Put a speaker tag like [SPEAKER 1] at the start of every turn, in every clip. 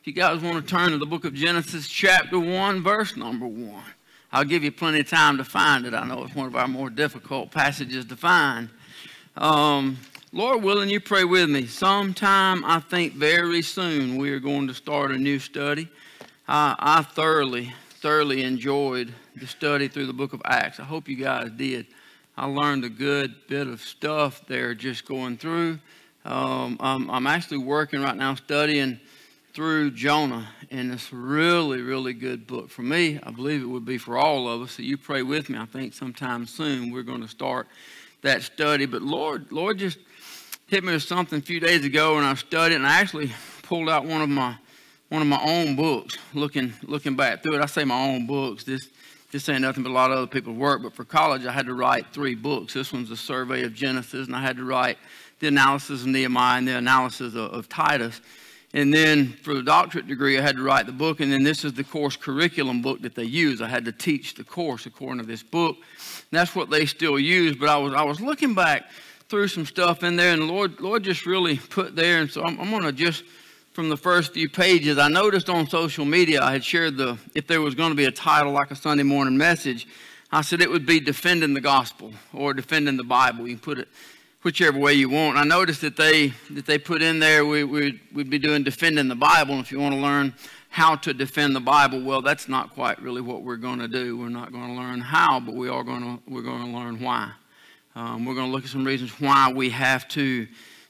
[SPEAKER 1] If you guys want to turn to the book of Genesis, chapter 1, verse number 1. I'll give you plenty of time to find it. I know it's one of our more difficult passages to find. Um, Lord willing, you pray with me. Sometime, I think very soon, we are going to start a new study. I, I thoroughly, thoroughly enjoyed the study through the book of Acts. I hope you guys did. I learned a good bit of stuff there just going through. Um, I'm, I'm actually working right now studying through Jonah, and it's really, really good book for me. I believe it would be for all of us. So you pray with me. I think sometime soon we're going to start that study. But Lord, Lord just hit me with something a few days ago, and I studied, and I actually pulled out one of my one of my own books. Looking looking back through it, I say my own books. This this ain't nothing but a lot of other people's work. But for college, I had to write three books. This one's a survey of Genesis, and I had to write the analysis of Nehemiah and the analysis of, of Titus. And then for the doctorate degree, I had to write the book. And then this is the course curriculum book that they use. I had to teach the course according to this book. And that's what they still use. But I was, I was looking back through some stuff in there, and the Lord, Lord just really put there. And so I'm, I'm going to just, from the first few pages, I noticed on social media I had shared the, if there was going to be a title like a Sunday morning message, I said it would be Defending the Gospel or Defending the Bible. You can put it whichever way you want. I noticed that they that they put in there we we'd, we'd be doing defending the Bible. And if you want to learn how to defend the Bible, well, that's not quite really what we're going to do. We're not going to learn how, but we are going to we're going to learn why. Um, we're going to look at some reasons why we have to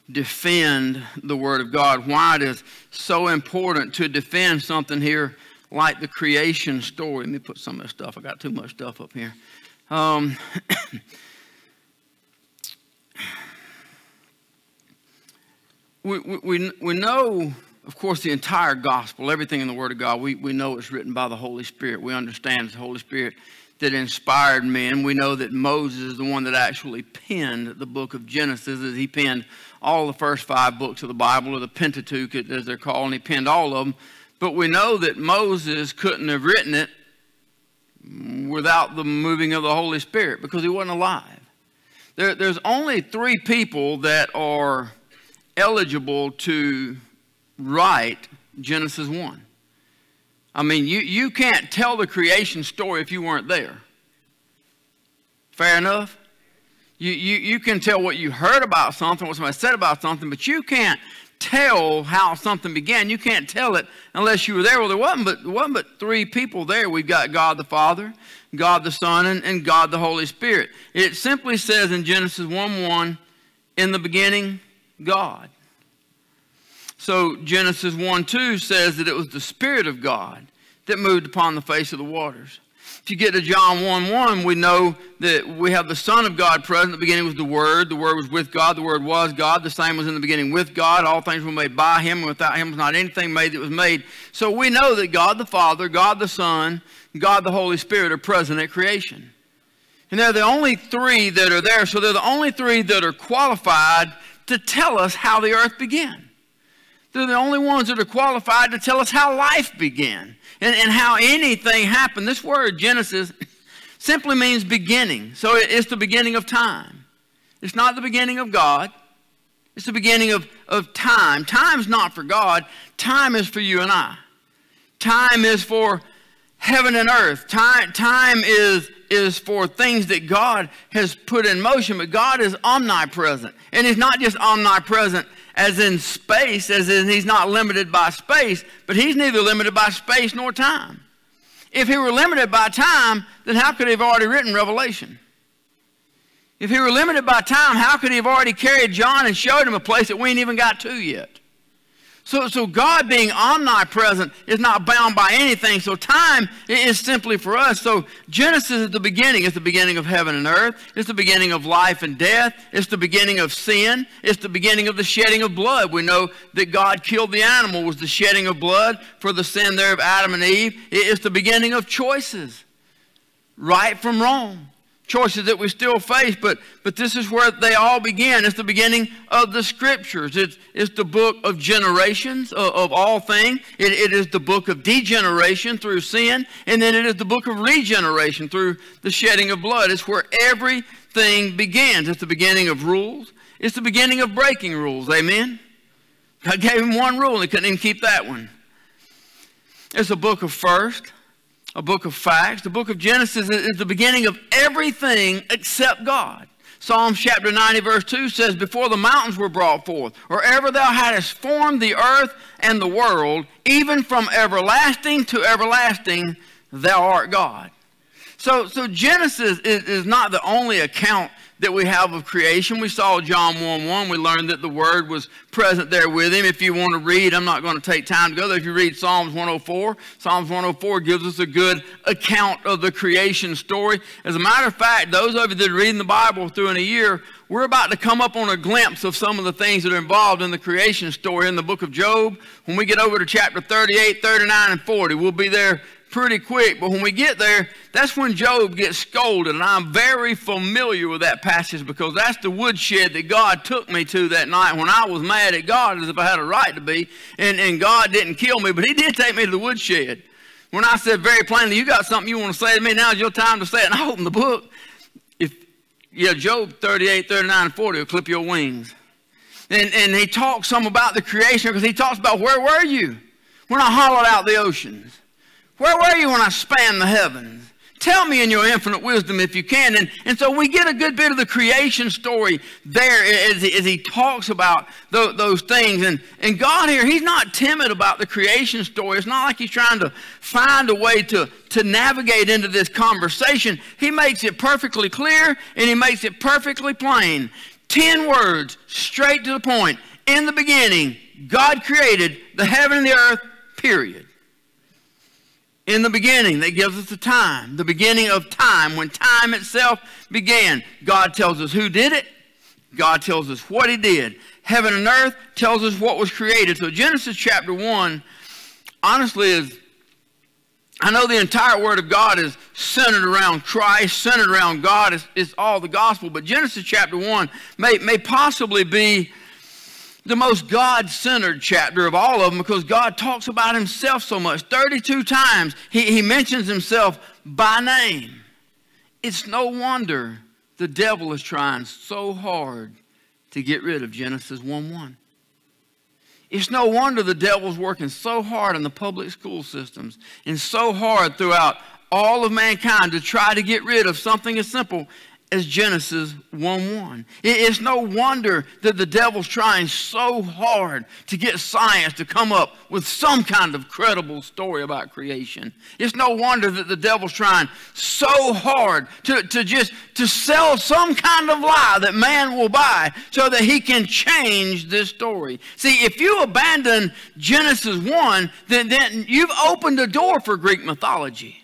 [SPEAKER 1] defend the Word of God. Why it is so important to defend something here like the creation story. Let me put some of this stuff. I got too much stuff up here. Um, we, we, we know, of course, the entire gospel, everything in the Word of God, we, we know it's written by the Holy Spirit. We understand it's the Holy Spirit that inspired men. We know that Moses is the one that actually penned the book of Genesis, as he penned all the first five books of the Bible, or the Pentateuch, as they're called, and he penned all of them. But we know that Moses couldn't have written it without the moving of the Holy Spirit because he wasn't alive. There, there's only three people that are eligible to write Genesis 1. I mean, you, you can't tell the creation story if you weren't there. Fair enough? You, you, you can tell what you heard about something, what somebody said about something, but you can't tell how something began. You can't tell it unless you were there. Well, there wasn't but, wasn't but three people there. We've got God the Father, God the Son, and, and God the Holy Spirit. It simply says in Genesis 1 1, in the beginning, God. So Genesis 1 2 says that it was the Spirit of God that moved upon the face of the waters. If you get to John 1 1, we know that we have the Son of God present. The beginning was the Word. The Word was with God. The Word was God. The same was in the beginning with God. All things were made by Him, and without Him was not anything made that was made. So we know that God the Father, God the Son, God the Holy Spirit are present at creation. And they're the only three that are there, so they're the only three that are qualified to tell us how the earth began. They're the only ones that are qualified to tell us how life began and, and how anything happened. This word, Genesis, simply means beginning. So it's the beginning of time. It's not the beginning of God. It's the beginning of, of time. Time's not for God. Time is for you and I. Time is for heaven and earth. Time, time is, is for things that God has put in motion, but God is omnipresent. And He's not just omnipresent as in space, as in he's not limited by space, but he's neither limited by space nor time. If he were limited by time, then how could he have already written Revelation? If he were limited by time, how could he have already carried John and showed him a place that we ain't even got to yet? So, so God being omnipresent is not bound by anything. So time is simply for us. So Genesis is the beginning. It's the beginning of heaven and earth. It's the beginning of life and death. It's the beginning of sin. It's the beginning of the shedding of blood. We know that God killed the animal was the shedding of blood for the sin there of Adam and Eve. It's the beginning of choices, right from wrong choices that we still face, but, but this is where they all begin. It's the beginning of the scriptures. It's, it's the book of generations of, of all things. It, it is the book of degeneration through sin, and then it is the book of regeneration through the shedding of blood. It's where everything begins. It's the beginning of rules. It's the beginning of breaking rules. Amen? God gave him one rule, and he couldn't even keep that one. It's a book of first, a book of facts. The book of Genesis is the beginning of everything except God. Psalm chapter 90, verse 2 says, Before the mountains were brought forth, or ever thou hadst formed the earth and the world, even from everlasting to everlasting, thou art God. So, so Genesis is, is not the only account that we have of creation. We saw John 1 1. We learned that the Word was present there with him. If you want to read, I'm not going to take time to go there. If you read Psalms 104, Psalms 104 gives us a good account of the creation story. As a matter of fact, those of you that are reading the Bible through in a year, we're about to come up on a glimpse of some of the things that are involved in the creation story in the book of Job. When we get over to chapter 38, 39, and 40, we'll be there pretty quick. But when we get there, that's when Job gets scolded. And I'm very familiar with that passage because that's the woodshed that God took me to that night when I was mad at God as if I had a right to be. And, and God didn't kill me, but He did take me to the woodshed. When I said very plainly, You got something you want to say to me, now's your time to say it. And I opened the book. If yeah, Job 38, 39, and 40 will clip your wings. And, and he talks some about the creation because he talks about where were you when I hollowed out the oceans? Where were you when I spanned the heavens? Tell me in your infinite wisdom if you can. And, and so we get a good bit of the creation story there as, as he talks about those, those things. And, and God here, he's not timid about the creation story. It's not like he's trying to find a way to, to navigate into this conversation. He makes it perfectly clear and he makes it perfectly plain. Ten words, straight to the point. In the beginning, God created the heaven and the earth, period in the beginning that gives us the time, the beginning of time, when time itself began. God tells us who did it, God tells us what He did. Heaven and earth tells us what was created. So Genesis chapter 1, honestly, is I know the entire Word of God is centered around Christ, centered around God. It's, it's all the gospel. But Genesis chapter 1 may, may possibly be the most God centered chapter of all of them because God talks about himself so much. 32 times he, he mentions himself by name. It's no wonder the devil is trying so hard to get rid of Genesis 1 1. It's no wonder the devil's working so hard in the public school systems and so hard throughout all of mankind to try to get rid of something as simple as Genesis 1 1. It's no wonder that the devil's trying so hard to get science to come up with some kind of credible story about creation. It's no wonder that the devil's trying so hard to, to just to sell some kind of lie that man will buy so that he can change this story. See, if you abandon Genesis 1, then, then you've opened the door for Greek mythology.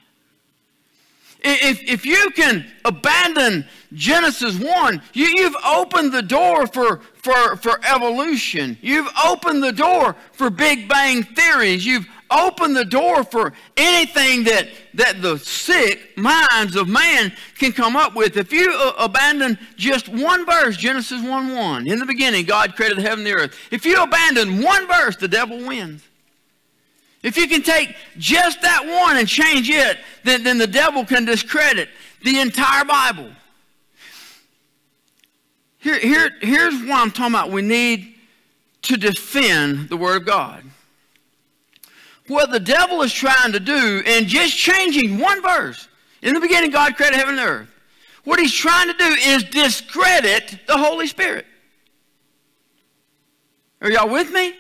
[SPEAKER 1] If, if you can abandon Genesis 1, you, you've opened the door for, for, for evolution. You've opened the door for Big Bang theories. You've opened the door for anything that, that the sick minds of man can come up with. If you uh, abandon just one verse, Genesis 1 1, in the beginning, God created the heaven and the earth. If you abandon one verse, the devil wins. If you can take just that one and change it, then, then the devil can discredit the entire Bible. Here, here, here's what I'm talking about. We need to defend the Word of God. What the devil is trying to do in just changing one verse, in the beginning, God created heaven and earth. What he's trying to do is discredit the Holy Spirit. Are y'all with me?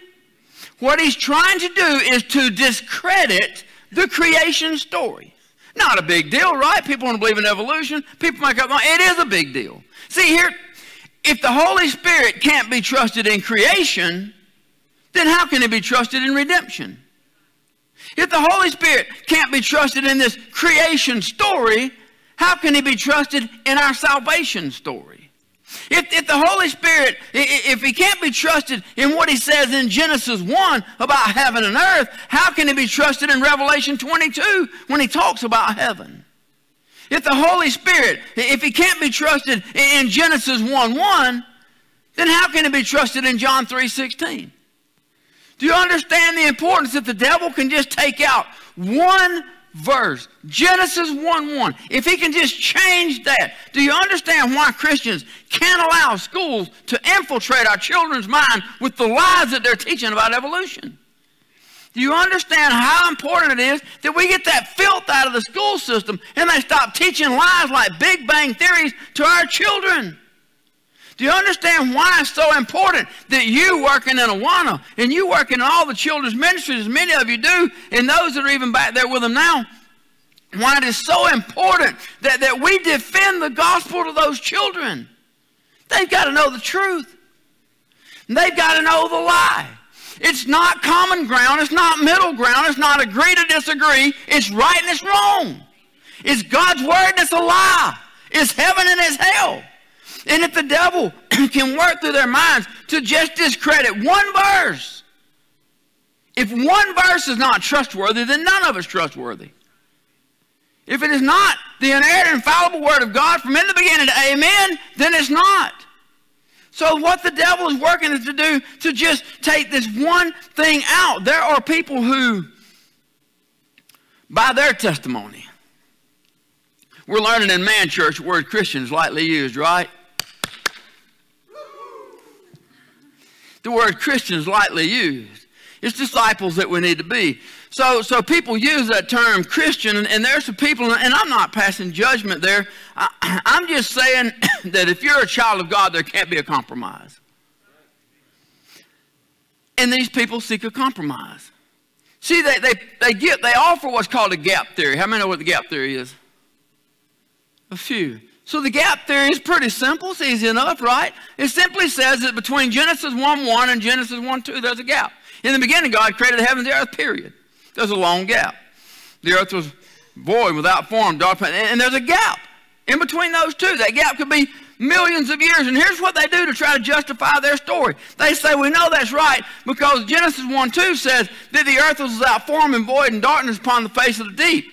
[SPEAKER 1] What he's trying to do is to discredit the creation story. Not a big deal, right? People want to believe in evolution. People make up, it is a big deal. See, here, if the Holy Spirit can't be trusted in creation, then how can he be trusted in redemption? If the Holy Spirit can't be trusted in this creation story, how can he be trusted in our salvation story? If, if the Holy Spirit, if he can't be trusted in what he says in Genesis 1 about heaven and earth, how can he be trusted in Revelation 22 when he talks about heaven? If the Holy Spirit, if he can't be trusted in Genesis 1 1, then how can he be trusted in John 3 16? Do you understand the importance that the devil can just take out one verse, Genesis 1 1, if he can just change that, do you understand why Christians can't allow schools to infiltrate our children's mind with the lies that they're teaching about evolution? Do you understand how important it is that we get that filth out of the school system and they stop teaching lies like Big Bang theories to our children? Do you understand why it's so important that you working in Awana and you working in all the children's ministries, as many of you do, and those that are even back there with them now, why it is so important that, that we defend the gospel to those children? They've got to know the truth. They've got to know the lie. It's not common ground. It's not middle ground. It's not agree to disagree. It's right and it's wrong. It's God's word and it's a lie. It's heaven and it's hell. And if the devil can work through their minds to just discredit one verse, if one verse is not trustworthy, then none of it's trustworthy. If it is not the inerrant, infallible word of God from in the beginning to amen, then it's not. So what the devil is working is to do to just take this one thing out. There are people who, by their testimony, we're learning in man church word Christian is lightly used, right? The word Christian is lightly used. It's disciples that we need to be. So, so people use that term Christian, and, and there's some people, and I'm not passing judgment there. I, I'm just saying that if you're a child of God, there can't be a compromise. And these people seek a compromise. See, they, they, they, get, they offer what's called a gap theory. How many know what the gap theory is? A few. So the gap theory is pretty simple. It's easy enough, right? It simply says that between Genesis 1 1 and Genesis 1 2, there's a gap. In the beginning, God created the heavens and the earth, period. There's a long gap. The earth was void, without form, dark, and there's a gap in between those two. That gap could be millions of years. And here's what they do to try to justify their story. They say, We know that's right because Genesis 1 2 says that the earth was without form and void and darkness upon the face of the deep.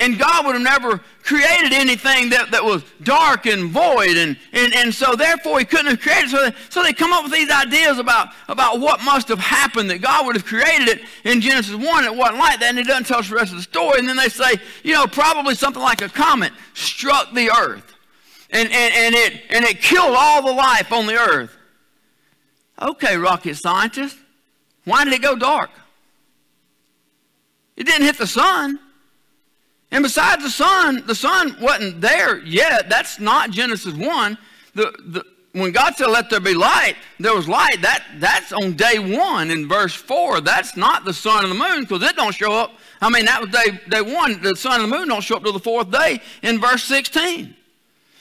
[SPEAKER 1] And God would have never created anything that, that was dark and void. And, and, and so therefore he couldn't have created. So they, so they come up with these ideas about, about what must have happened, that God would have created it in Genesis 1. It wasn't like that. And it doesn't tell us the rest of the story. And then they say, you know, probably something like a comet struck the earth. And, and, and, it, and it killed all the life on the earth. Okay, rocket scientist. Why did it go dark? It didn't hit the sun. And besides the sun, the sun wasn't there yet. That's not Genesis 1. The, the, when God said, let there be light, there was light. That, that's on day one in verse 4. That's not the sun and the moon because it don't show up. I mean, that was day, day one. The sun and the moon don't show up till the fourth day in verse 16.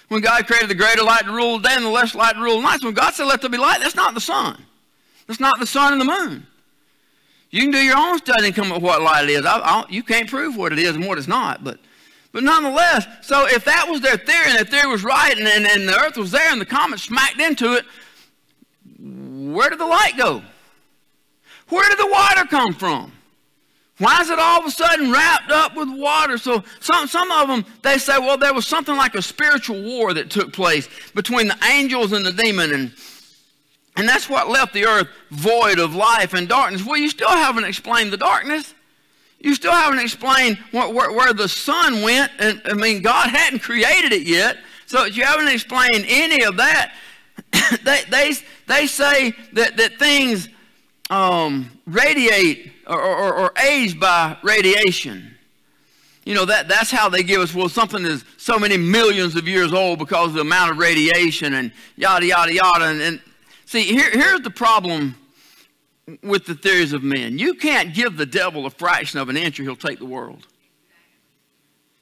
[SPEAKER 1] When God created the greater light to rule the day and the less light to rule the night. So when God said, let there be light, that's not the sun. That's not the sun and the moon. You can do your own study and come up with what light is. I, I, you can't prove what it is and what it's not, but, but nonetheless, so if that was their theory and their theory was right and, and, and the earth was there and the comet smacked into it, where did the light go? Where did the water come from? Why is it all of a sudden wrapped up with water? So some, some of them, they say, well, there was something like a spiritual war that took place between the angels and the demon. And and that's what left the earth void of life and darkness. Well, you still haven't explained the darkness. You still haven't explained where, where, where the sun went. And I mean, God hadn't created it yet. So you haven't explained any of that. they, they, they say that, that things um, radiate or, or, or age by radiation. You know, that, that's how they give us, well, something is so many millions of years old because of the amount of radiation and yada, yada, yada. And, and See, here, here's the problem with the theories of men. You can't give the devil a fraction of an inch or he'll take the world.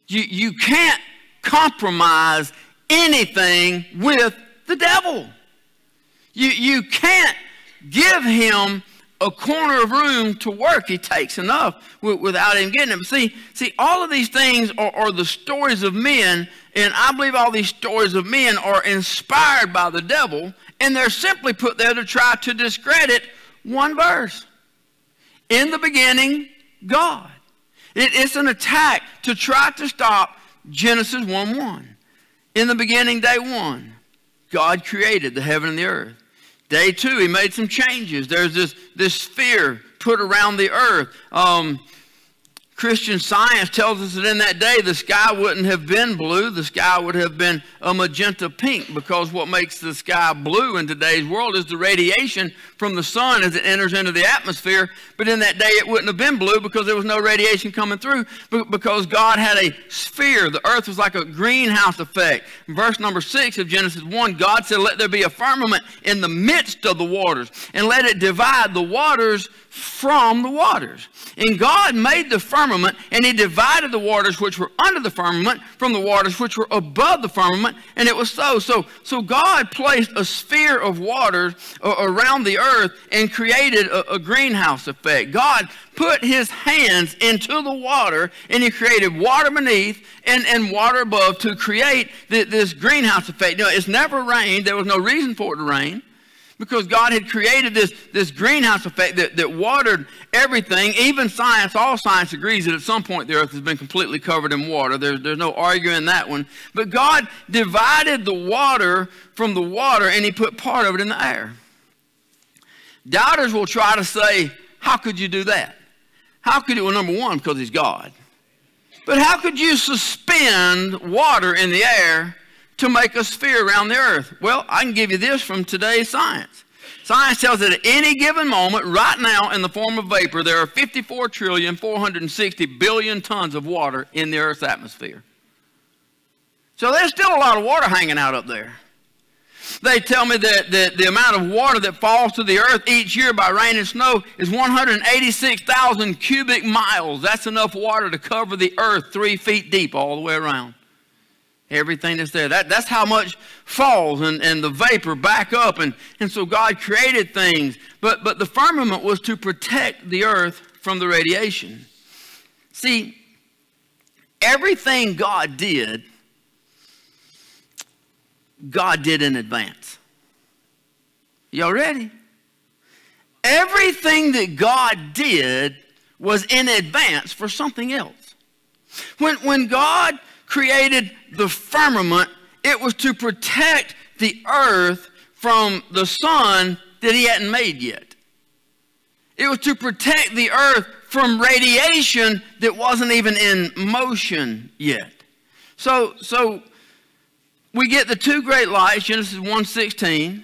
[SPEAKER 1] You, you can't compromise anything with the devil. You, you can't give him a corner of room to work. He takes enough without him getting it. See, see, all of these things are, are the stories of men, and I believe all these stories of men are inspired by the devil and they're simply put there to try to discredit one verse. In the beginning, God. It, it's an attack to try to stop Genesis 1 1. In the beginning, day one, God created the heaven and the earth. Day two, he made some changes. There's this, this sphere put around the earth. Um, Christian science tells us that in that day the sky wouldn't have been blue, the sky would have been a magenta pink because what makes the sky blue in today's world is the radiation from the sun as it enters into the atmosphere. But in that day it wouldn't have been blue because there was no radiation coming through because God had a sphere. The earth was like a greenhouse effect. In verse number 6 of Genesis 1, God said, Let there be a firmament in the midst of the waters and let it divide the waters from the waters. And God made the firmament, and He divided the waters which were under the firmament from the waters which were above the firmament, and it was so. So, so God placed a sphere of waters uh, around the earth and created a, a greenhouse effect. God put His hands into the water, and He created water beneath and, and water above to create the, this greenhouse effect. Now, it's never rained. There was no reason for it to rain because God had created this, this greenhouse effect that, that watered everything. Even science, all science agrees that at some point the earth has been completely covered in water. There's, there's no arguing that one. But God divided the water from the water and he put part of it in the air. Doubters will try to say, how could you do that? How could you? Well, number one, because he's God. But how could you suspend water in the air to make a sphere around the earth? Well, I can give you this from today's science. Science tells that at any given moment, right now, in the form of vapor, there are 54 trillion 460 billion tons of water in the Earth's atmosphere. So there's still a lot of water hanging out up there. They tell me that, that the amount of water that falls to the earth each year by rain and snow is 186,000 cubic miles. That's enough water to cover the earth three feet deep all the way around. Everything that's there. That, that's how much falls and, and the vapor back up. And, and so God created things. But, but the firmament was to protect the earth from the radiation. See, everything God did, God did in advance. Y'all ready? Everything that God did was in advance for something else. When, when God created the firmament, it was to protect the earth from the sun that he hadn't made yet. It was to protect the earth from radiation that wasn't even in motion yet. So, so we get the two great lights, Genesis 1.16,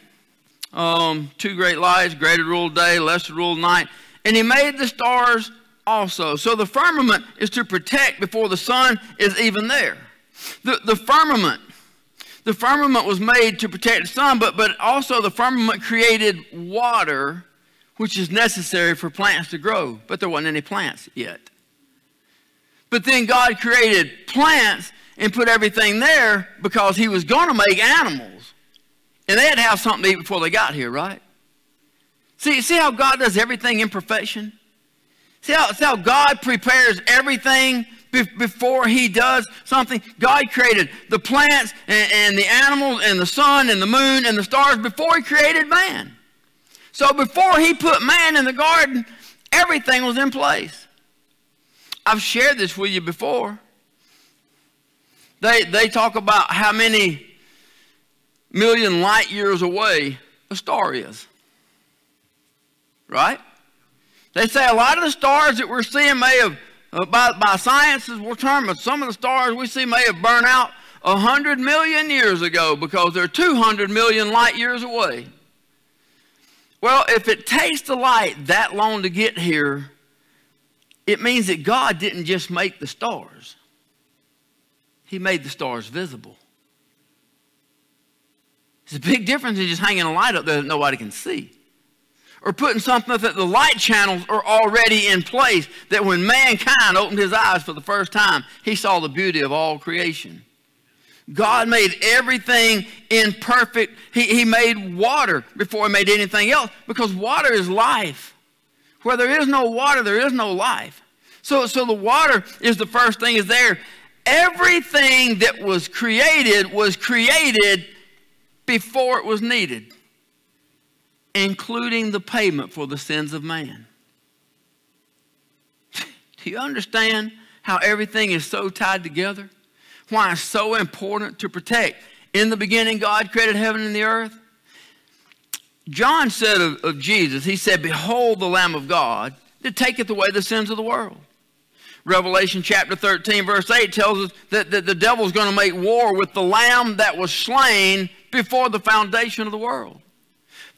[SPEAKER 1] um, two great lights, greater rule day, lesser rule night. And he made the stars also. So the firmament is to protect before the sun is even there. The, the firmament, the firmament was made to protect the sun, but, but also the firmament created water, which is necessary for plants to grow. But there wasn't any plants yet. But then God created plants and put everything there because he was going to make animals. And they had to have something to eat before they got here, right? See, see how God does everything in perfection? See how, see how God prepares everything before he does something. God created the plants and, and, the animals and the sun and the moon and the stars before he created man. So before he put man in the garden, everything was in place. I've shared this with you before. They, they talk about how many million light years away a star is. Right? They say a lot of the stars that we're seeing may have, uh, by, by sciences, but some of the stars we see may have burned out 100 million years ago because they're 200 million light years away. Well, if it takes the light that long to get here, it means that God didn't just make the stars, He made the stars visible. There's a big difference in just hanging a light up there that nobody can see or putting something that the light channels are already in place, that when mankind opened his eyes for the first time, he saw the beauty of all creation. God made everything in perfect. He, he made water before he made anything else because water is life. Where there is no water, there is no life. So, so the water is the first thing is there. Everything that was created was created before it was needed including the payment for the sins of man. Do you understand how everything is so tied together? Why it's so important to protect. In the beginning, God created heaven and the earth. John said of, of Jesus, he said, Behold the Lamb of God that taketh away the sins of the world. Revelation chapter 13, verse 8 tells us that, that the devil's going to make war with the lamb that was slain before the foundation of the world.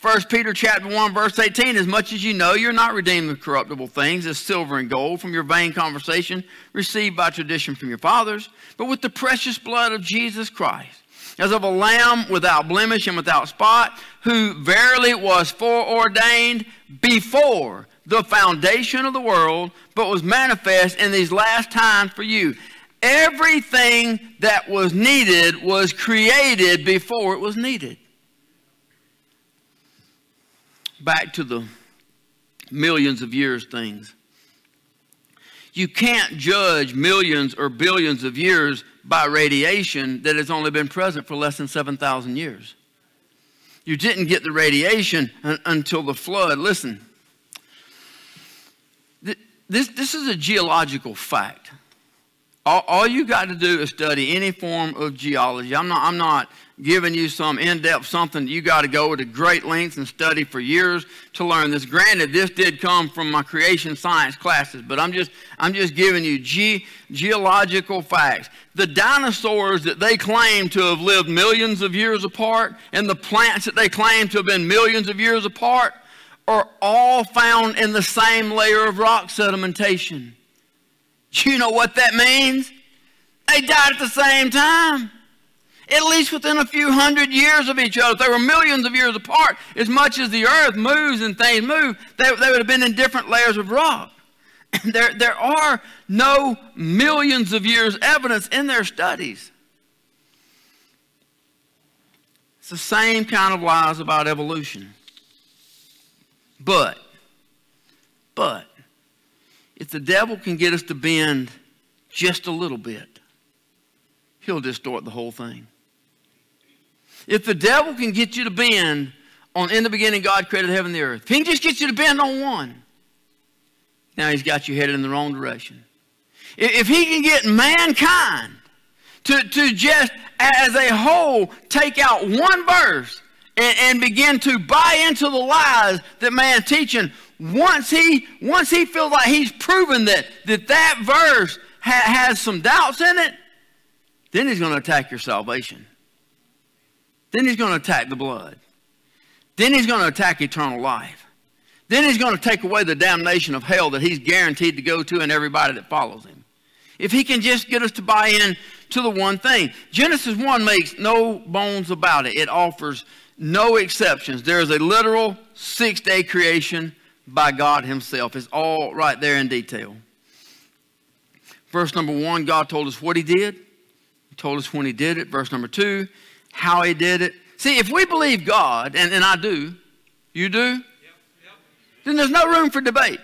[SPEAKER 1] 1 Peter chapter 1, verse 18, as much as you know, you're not redeemed with corruptible things as silver and gold from your vain conversation received by tradition from your fathers, but with the precious blood of Jesus Christ, as of a lamb without blemish and without spot, who verily was foreordained before the foundation of the world, but was manifest in these last times for you. Everything that was needed was created before it was needed. Back to the millions of years things. You can't judge millions or billions of years by radiation that has only been present for less than 7,000 years. You didn't get the radiation until the flood. Listen, this, this is a geological fact. All, all, you got to do is study any form of geology. I'm not, I'm not giving you some in-depth something you got to go to great lengths and study for years to learn this. Granted, this did come from my creation science classes, but I'm just, I'm just giving you ge- geological facts. The dinosaurs that they claim to have lived millions of years apart and the plants that they claim to have been millions of years apart are all found in the same layer of rock sedimentation. You know what that means? They died at the same time. At least within a few hundred years of each other. If They were millions of years apart. As much as the earth moves and things move, they, they would have been in different layers of rock. there, there are no millions of years evidence in their studies. It's the same kind of lies about evolution. But, but, if the devil can get us to bend just a little bit, he'll distort the whole thing. If the devil can get you to bend on in the beginning God created heaven and the earth, if he can just get you to bend on one, now he's got you headed in the wrong direction. If he can get mankind to, to just as a whole take out one verse and, and begin to buy into the lies that man's teaching, once he, once he feels like he's proven that that, that verse ha, has some doubts in it, then he's going to attack your salvation. Then he's going to attack the blood. Then he's going to attack eternal life. Then he's going to take away the damnation of hell that he's guaranteed to go to and everybody that follows him. If he can just get us to buy in to the one thing. Genesis 1 makes no bones about it. It offers no exceptions. There is a literal six day creation by God Himself. It's all right there in detail. Verse number one, God told us what He did, He told us when He did it. Verse number two, how He did it. See, if we believe God, and, and I do, you do, then there's no room for debate.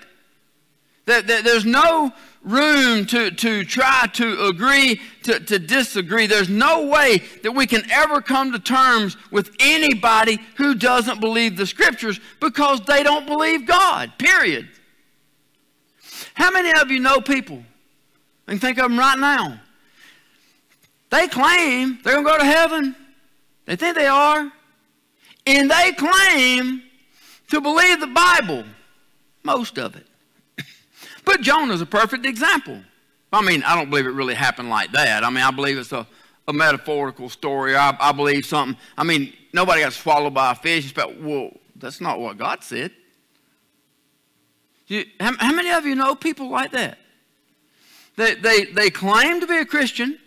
[SPEAKER 1] There, there, there's no room to, to try to agree to, to disagree. There's no way that we can ever come to terms with anybody who doesn't believe the scriptures because they don't believe God, period. How many of you know people? Can think of them right now. They claim they're going to go to heaven. They think they are. And they claim to believe the Bible, most of it. But Jonah's a perfect example. I mean, I don't believe it really happened like that. I mean, I believe it's a, a metaphorical story. I, I believe something. I mean, nobody got swallowed by a fish. But, well, that's not what God said. You, how, how, many of you know people like that? They, they, they claim to be a Christian.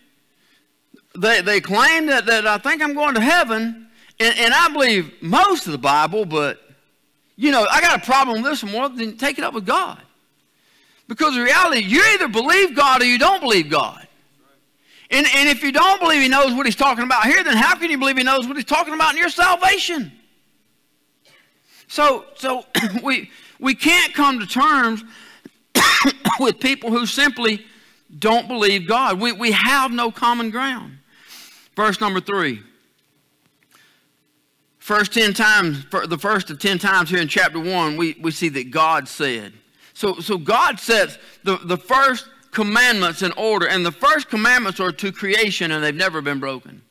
[SPEAKER 1] They, they claim that, that I think I'm going to heaven. And, and I believe most of the Bible, but, you know, I got a problem with this more than take it up with God. Because in reality, you either believe God or you don't believe God. And, and if you don't believe he knows what he's talking about here, then how can you believe he knows what he's talking about in your salvation? So, so we, we can't come to terms with people who simply don't believe God. We, we have no common ground. Verse number three. First 10 times, the first of 10 times here in chapter 1, we, we see that God said. So, so God sets the, the first commandments in order, and the first commandments are to creation, and they've never been broken.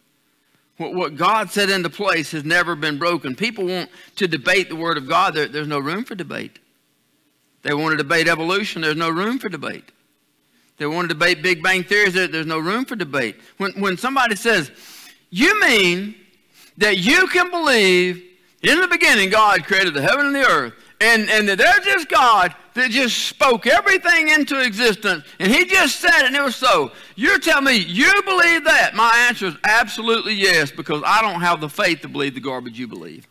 [SPEAKER 1] What, what God set into place has never been broken. People want to debate the Word of God, there, there's no room for debate. They want to debate evolution, there's no room for debate. They want to debate Big Bang theories. There's no room for debate. When, when somebody says, You mean that you can believe in the beginning God created the heaven and the earth, and, and that there's just God that just spoke everything into existence, and He just said it, and it was so. You're telling me you believe that? My answer is absolutely yes, because I don't have the faith to believe the garbage you believe.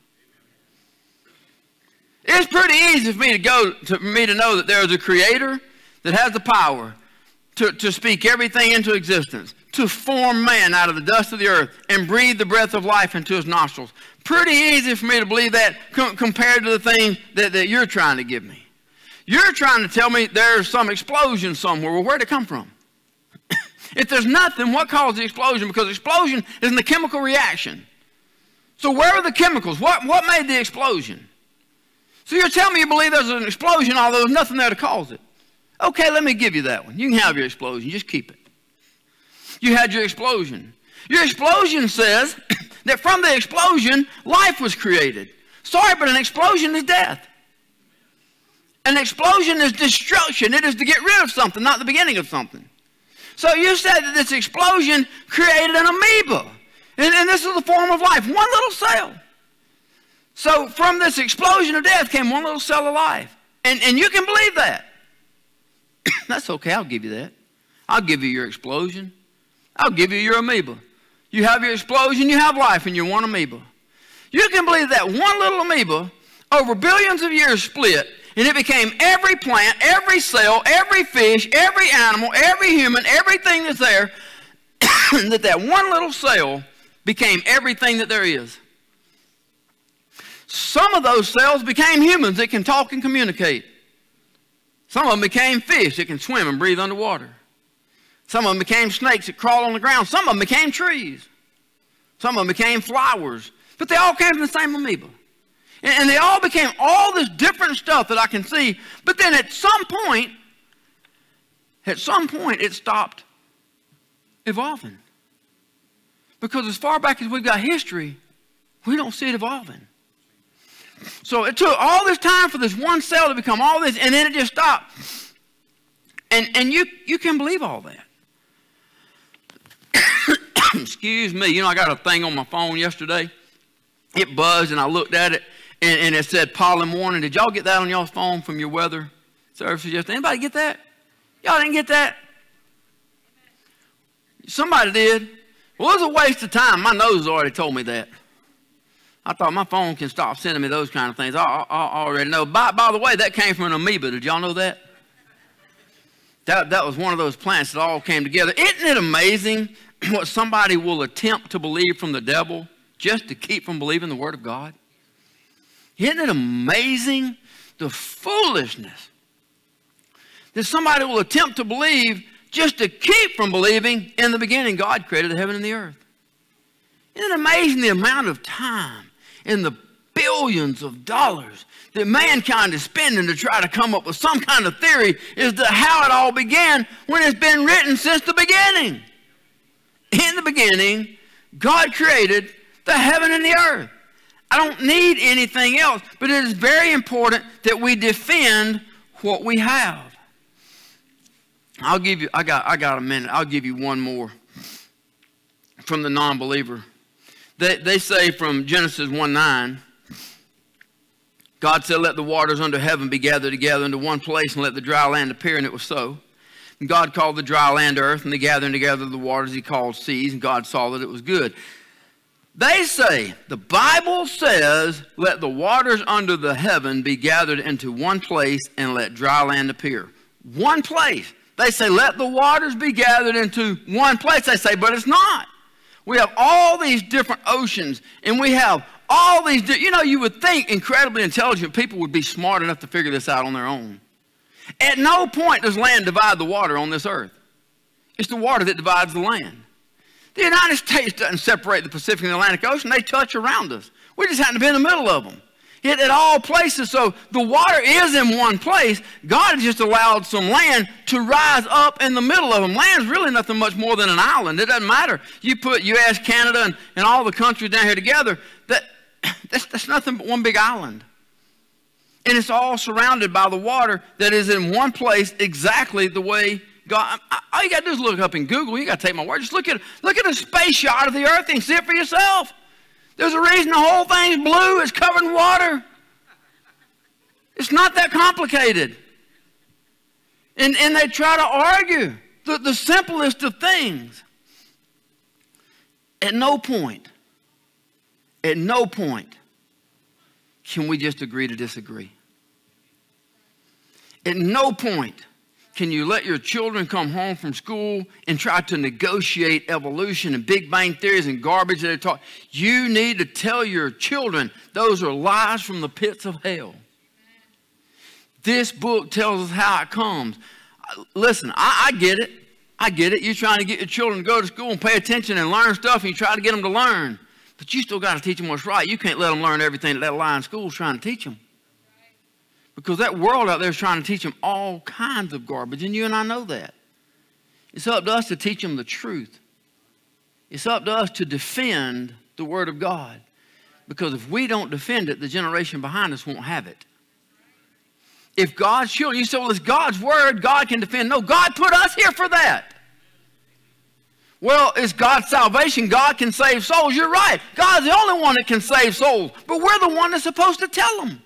[SPEAKER 1] It's pretty easy for me to go to, for me to know that there is a creator that has the power to, to speak everything into existence, to form man out of the dust of the earth and breathe the breath of life into his nostrils. Pretty easy for me to believe that com- compared to the thing that, that you're trying to give me. You're trying to tell me there's some explosion somewhere. Well, where'd it come from? if there's nothing, what caused the explosion? Because explosion is in the chemical reaction. So where are the chemicals? What, what made the explosion? So you're telling me you believe there's an explosion, although there's nothing there to cause it. Okay, let me give you that one. You can have your explosion. Just keep it. You had your explosion. Your explosion says that from the explosion, life was created. Sorry, but an explosion is death. An explosion is destruction. It is to get rid of something, not the beginning of something. So you said that this explosion created an amoeba. And, and this is the form of life, one little cell. So from this explosion of death came one little cell of life. And, and you can believe that. That's okay, I'll give you that. I'll give you your explosion. I'll give you your amoeba. You have your explosion, you have life, and you're one amoeba. You can believe that one little amoeba over billions of years split, and it became every plant, every cell, every fish, every animal, every human, everything that's there, that that one little cell became everything that there is. Some of those cells became humans that can talk and communicate. Some of them became fish that can swim and breathe underwater. Some of them became snakes that crawl on the ground. Some of them became trees. Some of them became flowers. But they all came from the same amoeba. And, and they all became all this different stuff that I can see. But then at some point, at some point, it stopped evolving. Because as far back as we've got history, we don't see it evolving. So it took all this time for this one cell to become all this, and then it just stopped. And, and you, you can believe all that. Excuse me. You know, I got a thing on my phone yesterday. It buzzed, and I looked at it, and, and it said pollen warning. Did y'all get that on y'all's phone from your weather services yesterday? Anybody get that? Y'all didn't get that? Somebody did. Well, it was a waste of time. My nose already told me that. I thought my phone can stop sending me those kind of things. I, I, I already know. By, by the way, that came from an amoeba. Did y'all know that? That, that was one of those plants that all came together. Isn't it amazing what somebody will attempt to believe from the devil just to keep from believing the Word of God? Isn't it amazing the foolishness that somebody will attempt to believe just to keep from believing in the beginning God created the heaven and the earth? Isn't it amazing the amount of time in the billions of dollars that mankind is spending to try to come up with some kind of theory as to how it all began when it's been written since the beginning. In the beginning, God created the heaven and the earth. I don't need anything else, but it is very important that we defend what we have. I'll give you, I got, I got a minute. I'll give you one more from the non believer. They, they say from Genesis 1 9, God said, Let the waters under heaven be gathered together into one place and let the dry land appear, and it was so. And God called the dry land earth, and the gathering together of the waters he called seas, and God saw that it was good. They say, the Bible says, let the waters under the heaven be gathered into one place and let dry land appear. One place. They say, let the waters be gathered into one place. They say, but it's not. We have all these different oceans, and we have all these, you know, you would think incredibly intelligent people would be smart enough to figure this out on their own. At no point does land divide the water on this earth. It's the water that divides the land. The United States doesn't separate the Pacific and the Atlantic Ocean, they touch around us. We just happen to be in the middle of them it at all places. So the water is in one place. God just allowed some land to rise up in the middle of them. Land's really nothing much more than an island. It doesn't matter. You put U.S., Canada, and, and all the countries down here together, that, that's, that's nothing but one big island. And it's all surrounded by the water that is in one place exactly the way God, all you got to do is look up in Google. You got to take my word. Just look at, look at a space shot of the earth and see it for yourself. There's a reason the whole thing's blue. It's covered in water. It's not that complicated. And, and they try to argue the, the simplest of things. At no point, at no point can we just agree to disagree. At no point can you let your children come home from school and try to negotiate evolution and Big Bang theories and garbage that they taught. You need to tell your children those are lies from the pits of hell. This book tells us how it comes. Listen, I, I get it. I get it. You're trying to get your children to go to school and pay attention and learn stuff, and you try to get them to learn. But you still got to teach them what's right. You can't let them learn everything that that lie in school trying to teach them. Because that world out there is trying to teach them all kinds of garbage, and you and I know that. It's up to us to teach them the truth. It's up to us to defend the Word of God. Because if we don't defend it, the generation behind us won't have it. If God's children, you say, well, it's God's Word, God can defend. No, God put us here for that. Well, it's God's salvation. God can save souls. You're right. God's the only one that can save souls. But we're the one that's supposed to tell them.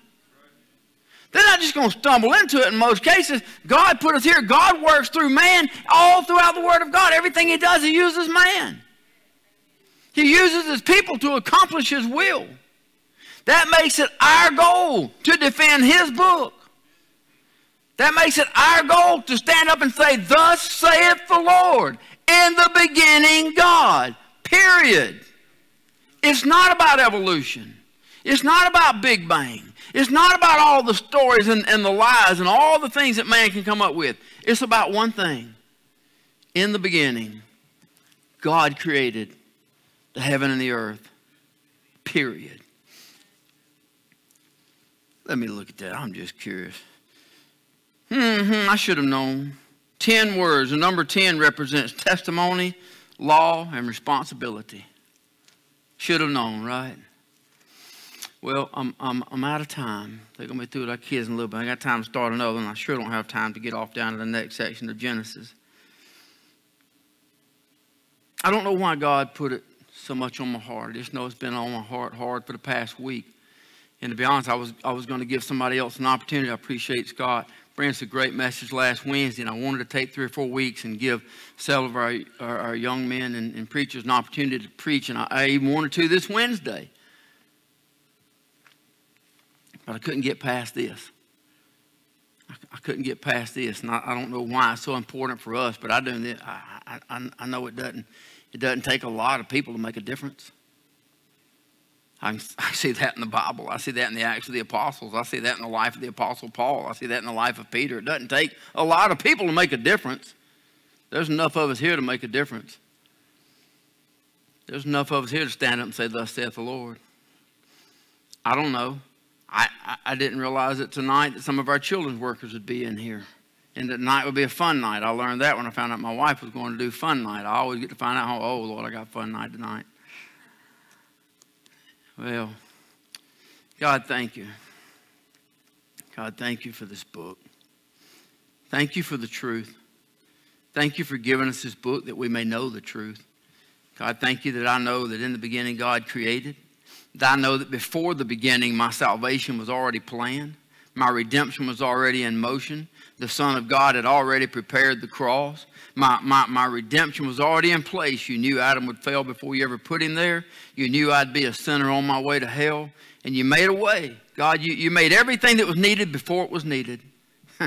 [SPEAKER 1] They're not just going to stumble into it in most cases. God put us here. God works through man all throughout the Word of God. Everything He does, He uses man. He uses His people to accomplish His will. That makes it our goal to defend His book. That makes it our goal to stand up and say, Thus saith the Lord. In the beginning, God. Period. It's not about evolution. It's not about Big Bang. It's not about all the stories and, and the lies and all the things that man can come up with. It's about one thing. In the beginning, God created the heaven and the earth. Period. Let me look at that. I'm just curious. hmm I should have known. Ten words. The number 10 represents testimony, law, and responsibility. Should have known, right? Well, I'm, I'm, I'm out of time. They're going to be through with our kids in a little bit. I got time to start another, and I sure don't have time to get off down to the next section of Genesis. I don't know why God put it so much on my heart. I just know it's been on my heart hard for the past week. And to be honest, I was, I was going to give somebody else an opportunity. I appreciate Scott bringing a great message last Wednesday, and I wanted to take three or four weeks and give several of our, our, our young men and, and, preachers an opportunity to preach. And I, I even wanted to this Wednesday. But I couldn't get past this. I, couldn't get past this, and I, don't know why it's so important for us. But I do. I, I, I know it doesn't. It doesn't take a lot of people to make a difference. I, I see that in the Bible. I see that in the Acts of the Apostles. I see that in the life of the Apostle Paul. I see that in the life of Peter. It doesn't take a lot of people to make a difference. There's enough of us here to make a difference. There's enough of us here to stand up and say, Thus saith the Lord. I don't know. I, I, didn't realize it tonight that some of our children's workers would be in here. And that night would be a fun night. I learned that when I found out my wife was going to do fun night. I always get to find out, how, oh, Lord, I got fun night tonight. Well, God, thank you. God, thank you for this book. Thank you for the truth. Thank you for giving us this book that we may know the truth. God, thank you that I know that in the beginning God created I know that before the beginning, my salvation was already planned. My redemption was already in motion. The Son of God had already prepared the cross. My, my, my redemption was already in place. You knew Adam would fail before you ever put him there. You knew I'd be a sinner on my way to hell. And you made a way. God, you, you made everything that was needed before it was needed.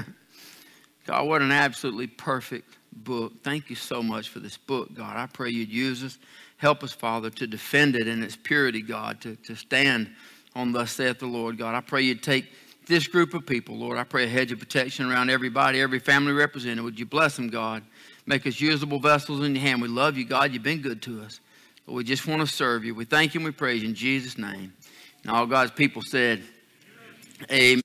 [SPEAKER 1] God, what an absolutely perfect book. Thank you so much for this book, God. I pray you'd use us. Help us, Father, to defend it in its purity, God, to, to stand on thus saith the Lord, God. I pray you'd take this group of people, Lord. I pray a hedge of protection around everybody, every family represented. Would you bless them, God? Make us usable vessels in your hand. We love you, God. You've been good to us. But we just want to serve you. We thank you and we praise you in Jesus' name. And all God's people said, Amen.